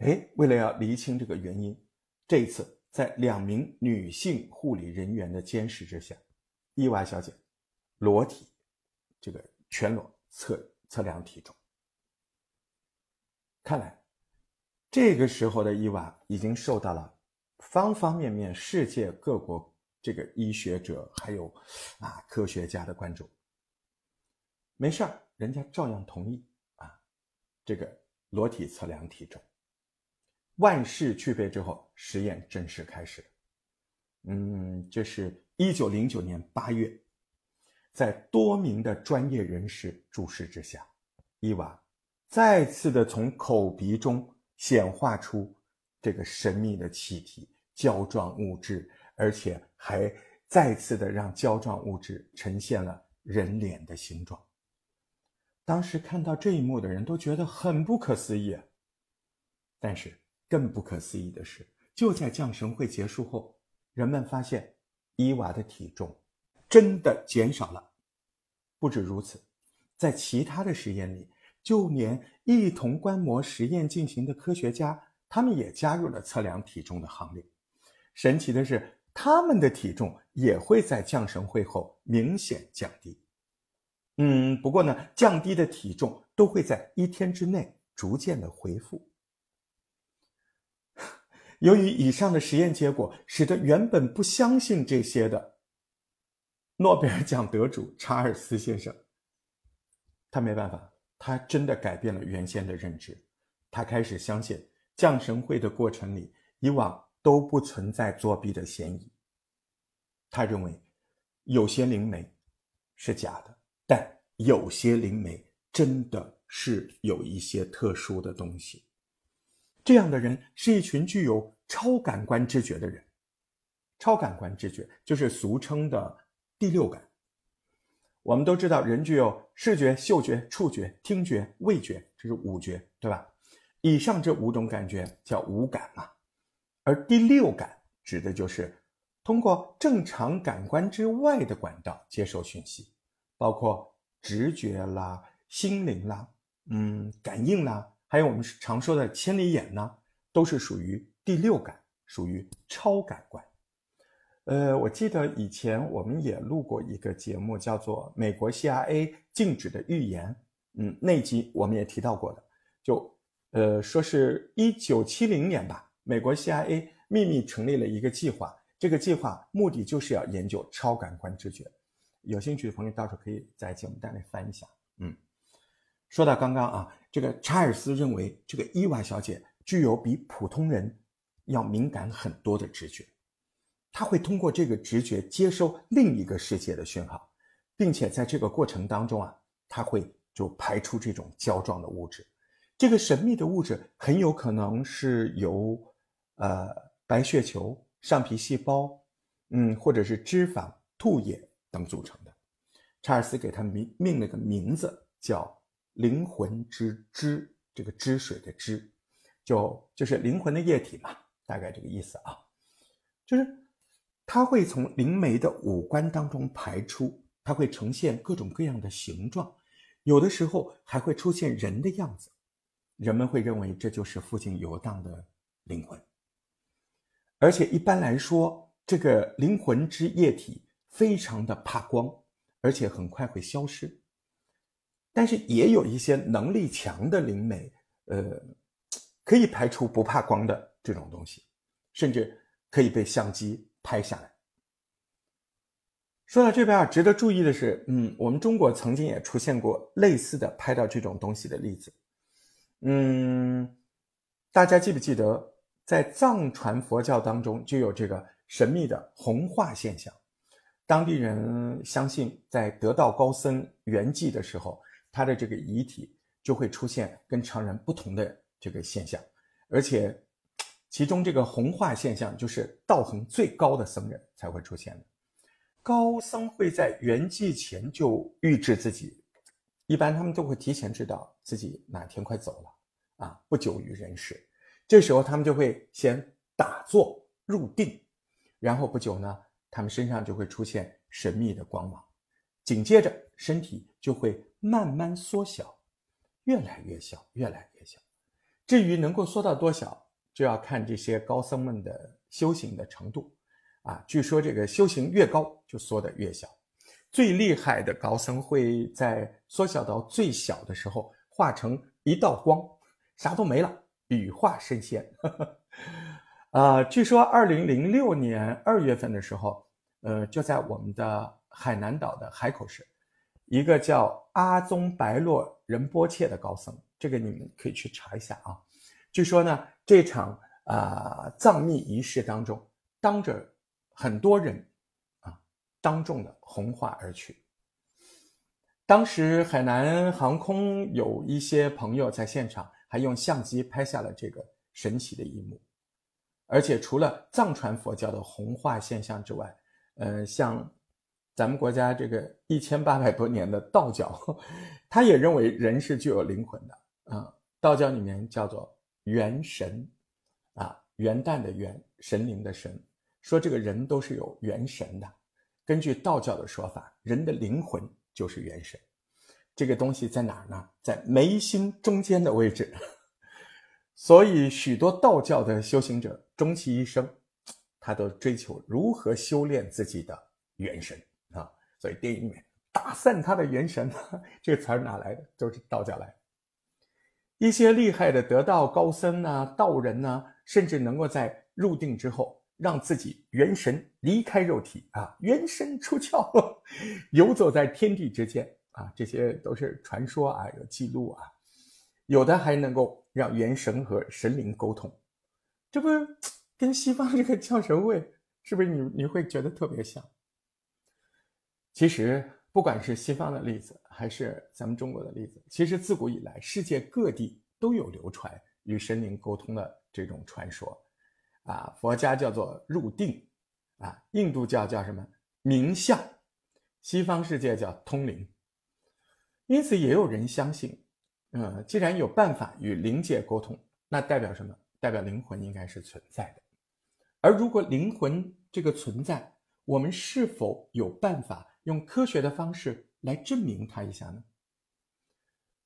哎，为了要厘清这个原因，这一次在两名女性护理人员的监视之下，伊娃小姐裸体，这个全裸测测量体重。看来，这个时候的伊娃已经受到了方方面面世界各国这个医学者还有啊科学家的关注。没事儿，人家照样同意啊，这个裸体测量体重。万事俱备之后，实验正式开始。嗯，这是一九零九年八月，在多名的专业人士注视之下，伊娃再次的从口鼻中显化出这个神秘的气体胶状物质，而且还再次的让胶状物质呈现了人脸的形状。当时看到这一幕的人都觉得很不可思议，但是更不可思议的是，就在降神会结束后，人们发现伊娃的体重真的减少了。不止如此，在其他的实验里，就连一同观摩实验进行的科学家，他们也加入了测量体重的行列。神奇的是，他们的体重也会在降神会后明显降低。嗯，不过呢，降低的体重都会在一天之内逐渐的恢复。由于以上的实验结果，使得原本不相信这些的诺贝尔奖得主查尔斯先生，他没办法，他真的改变了原先的认知，他开始相信降神会的过程里以往都不存在作弊的嫌疑。他认为有些灵媒是假的。但有些灵媒真的是有一些特殊的东西，这样的人是一群具有超感官知觉的人。超感官知觉就是俗称的第六感。我们都知道，人具有视觉、嗅觉、触觉、听觉、味觉，这是五觉，对吧？以上这五种感觉叫五感嘛。而第六感指的就是通过正常感官之外的管道接受讯息。包括直觉啦、心灵啦、嗯、感应啦，还有我们常说的千里眼呢，都是属于第六感，属于超感官。呃，我记得以前我们也录过一个节目，叫做《美国 CIA 禁止的预言》，嗯，那集我们也提到过的，就呃说是一九七零年吧，美国 CIA 秘密成立了一个计划，这个计划目的就是要研究超感官知觉。有兴趣的朋友，到时候可以在节目单里翻一下。嗯，说到刚刚啊，这个查尔斯认为这个伊娃小姐具有比普通人要敏感很多的直觉，她会通过这个直觉接收另一个世界的讯号，并且在这个过程当中啊，她会就排出这种胶状的物质。这个神秘的物质很有可能是由呃白血球、上皮细胞，嗯，或者是脂肪、唾液。等组成的，查尔斯给他命命了个名字，叫“灵魂之汁”，这个汁水的汁，就就是灵魂的液体嘛，大概这个意思啊。就是它会从灵媒的五官当中排出，它会呈现各种各样的形状，有的时候还会出现人的样子，人们会认为这就是附近游荡的灵魂。而且一般来说，这个灵魂之液体。非常的怕光，而且很快会消失。但是也有一些能力强的灵媒，呃，可以排除不怕光的这种东西，甚至可以被相机拍下来。说到这边啊，值得注意的是，嗯，我们中国曾经也出现过类似的拍到这种东西的例子。嗯，大家记不记得，在藏传佛教当中就有这个神秘的红化现象？当地人相信，在得道高僧圆寂的时候，他的这个遗体就会出现跟常人不同的这个现象，而且其中这个红化现象就是道行最高的僧人才会出现的。高僧会在圆寂前就预知自己，一般他们都会提前知道自己哪天快走了啊，不久于人世。这时候他们就会先打坐入定，然后不久呢。他们身上就会出现神秘的光芒，紧接着身体就会慢慢缩小，越来越小，越来越小。至于能够缩到多小，就要看这些高僧们的修行的程度。啊，据说这个修行越高，就缩得越小。最厉害的高僧会在缩小到最小的时候，化成一道光，啥都没了，羽化升仙。啊，据说二零零六年二月份的时候，呃，就在我们的海南岛的海口市，一个叫阿宗白洛仁波切的高僧，这个你们可以去查一下啊。据说呢，这场啊藏密仪式当中，当着很多人啊，当众的红化而去。当时海南航空有一些朋友在现场，还用相机拍下了这个神奇的一幕。而且除了藏传佛教的红化现象之外，呃，像咱们国家这个一千八百多年的道教，他也认为人是具有灵魂的啊。道教里面叫做元神，啊，元旦的元，神灵的神，说这个人都是有元神的。根据道教的说法，人的灵魂就是元神，这个东西在哪儿呢？在眉心中间的位置。所以，许多道教的修行者终其一生，他都追求如何修炼自己的元神。所以电影里面打散他的元神，这个词儿哪来的？都是道教来。一些厉害的得道高僧啊、道人呢，甚至能够在入定之后，让自己元神离开肉体啊，元神出窍，游走在天地之间啊。这些都是传说啊，有记录啊。有的还能够让元神和神灵沟通，这不跟西方这个降神会是不是你你会觉得特别像？其实不管是西方的例子，还是咱们中国的例子，其实自古以来世界各地都有流传与神灵沟通的这种传说。啊，佛家叫做入定，啊，印度教叫什么冥想，西方世界叫通灵。因此也有人相信。嗯，既然有办法与灵界沟通，那代表什么？代表灵魂应该是存在的。而如果灵魂这个存在，我们是否有办法用科学的方式来证明它一下呢？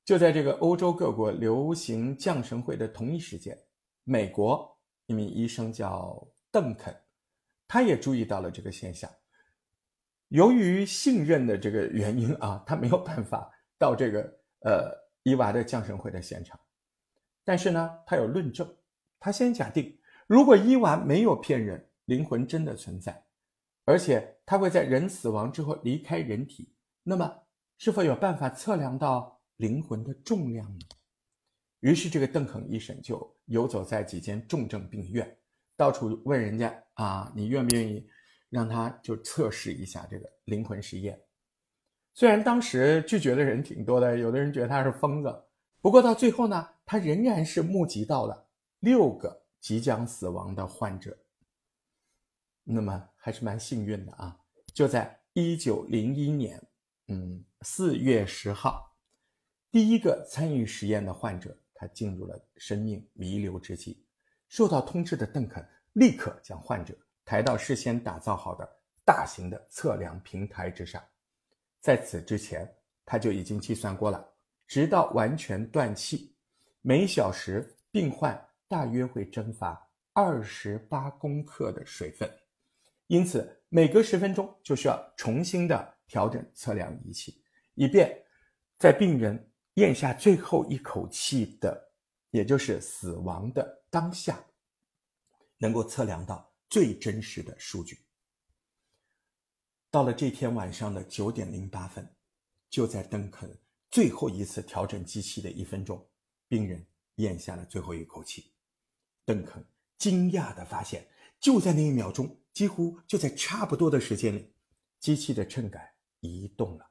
就在这个欧洲各国流行降神会的同一时间，美国一名医生叫邓肯，他也注意到了这个现象。由于信任的这个原因啊，他没有办法到这个呃。伊娃的降神会的现场，但是呢，他有论证。他先假定，如果伊娃没有骗人，灵魂真的存在，而且他会在人死亡之后离开人体，那么是否有办法测量到灵魂的重量呢？于是，这个邓肯医生就游走在几间重症病院，到处问人家啊，你愿不愿意让他就测试一下这个灵魂实验？虽然当时拒绝的人挺多的，有的人觉得他是疯子，不过到最后呢，他仍然是募集到了六个即将死亡的患者，那么还是蛮幸运的啊！就在一九零一年，嗯，四月十号，第一个参与实验的患者他进入了生命弥留之际，受到通知的邓肯立刻将患者抬到事先打造好的大型的测量平台之上。在此之前，他就已经计算过了，直到完全断气，每小时病患大约会蒸发二十八公克的水分，因此每隔十分钟就需要重新的调整测量仪器，以便在病人咽下最后一口气的，也就是死亡的当下，能够测量到最真实的数据。到了这天晚上的九点零八分，就在邓肯最后一次调整机器的一分钟，病人咽下了最后一口气。邓肯惊讶地发现，就在那一秒钟，几乎就在差不多的时间里，机器的秤杆移动了。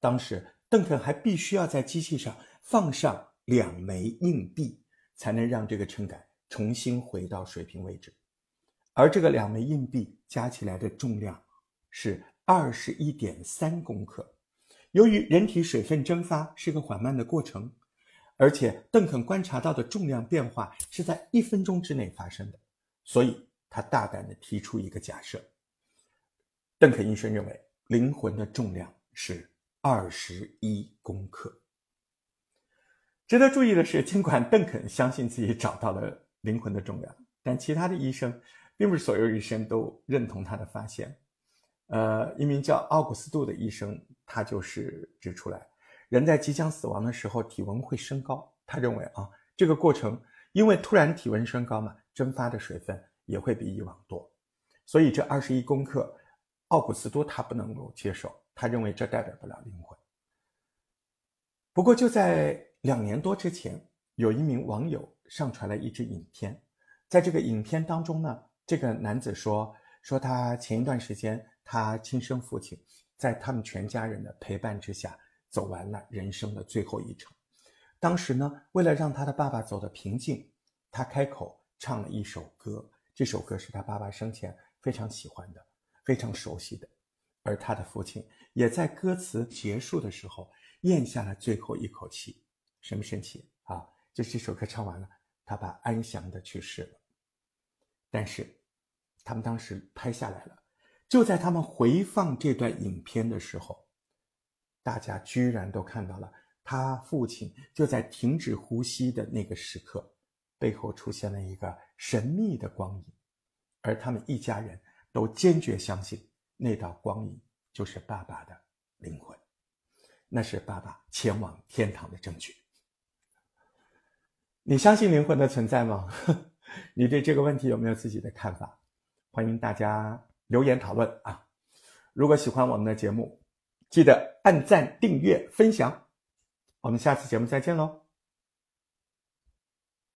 当时，邓肯还必须要在机器上放上两枚硬币，才能让这个秤杆重新回到水平位置。而这个两枚硬币加起来的重量。是二十一点三公克。由于人体水分蒸发是个缓慢的过程，而且邓肯观察到的重量变化是在一分钟之内发生的，所以他大胆地提出一个假设：邓肯医生认为灵魂的重量是二十一公克。值得注意的是，尽管邓肯相信自己找到了灵魂的重量，但其他的医生并不是所有医生都认同他的发现。呃，一名叫奥古斯杜的医生，他就是指出来，人在即将死亡的时候，体温会升高。他认为啊，这个过程因为突然体温升高嘛，蒸发的水分也会比以往多，所以这二十一公克，奥古斯都他不能够接受，他认为这代表不了灵魂。不过就在两年多之前，有一名网友上传了一支影片，在这个影片当中呢，这个男子说说他前一段时间他亲生父亲在他们全家人的陪伴之下走完了人生的最后一程。当时呢，为了让他的爸爸走得平静，他开口唱了一首歌。这首歌是他爸爸生前非常喜欢的、非常熟悉的。而他的父亲也在歌词结束的时候咽下了最后一口气。神不神奇啊？就这首歌唱完了，他爸安详的去世了。但是，他们当时拍下来了。就在他们回放这段影片的时候，大家居然都看到了。他父亲就在停止呼吸的那个时刻，背后出现了一个神秘的光影，而他们一家人都坚决相信那道光影就是爸爸的灵魂，那是爸爸前往天堂的证据。你相信灵魂的存在吗？你对这个问题有没有自己的看法？欢迎大家留言讨论啊！如果喜欢我们的节目，记得按赞、订阅、分享。我们下次节目再见喽。